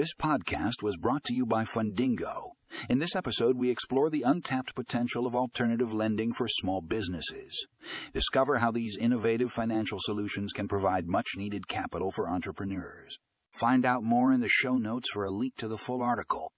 This podcast was brought to you by Fundingo. In this episode, we explore the untapped potential of alternative lending for small businesses. Discover how these innovative financial solutions can provide much needed capital for entrepreneurs. Find out more in the show notes for a link to the full article.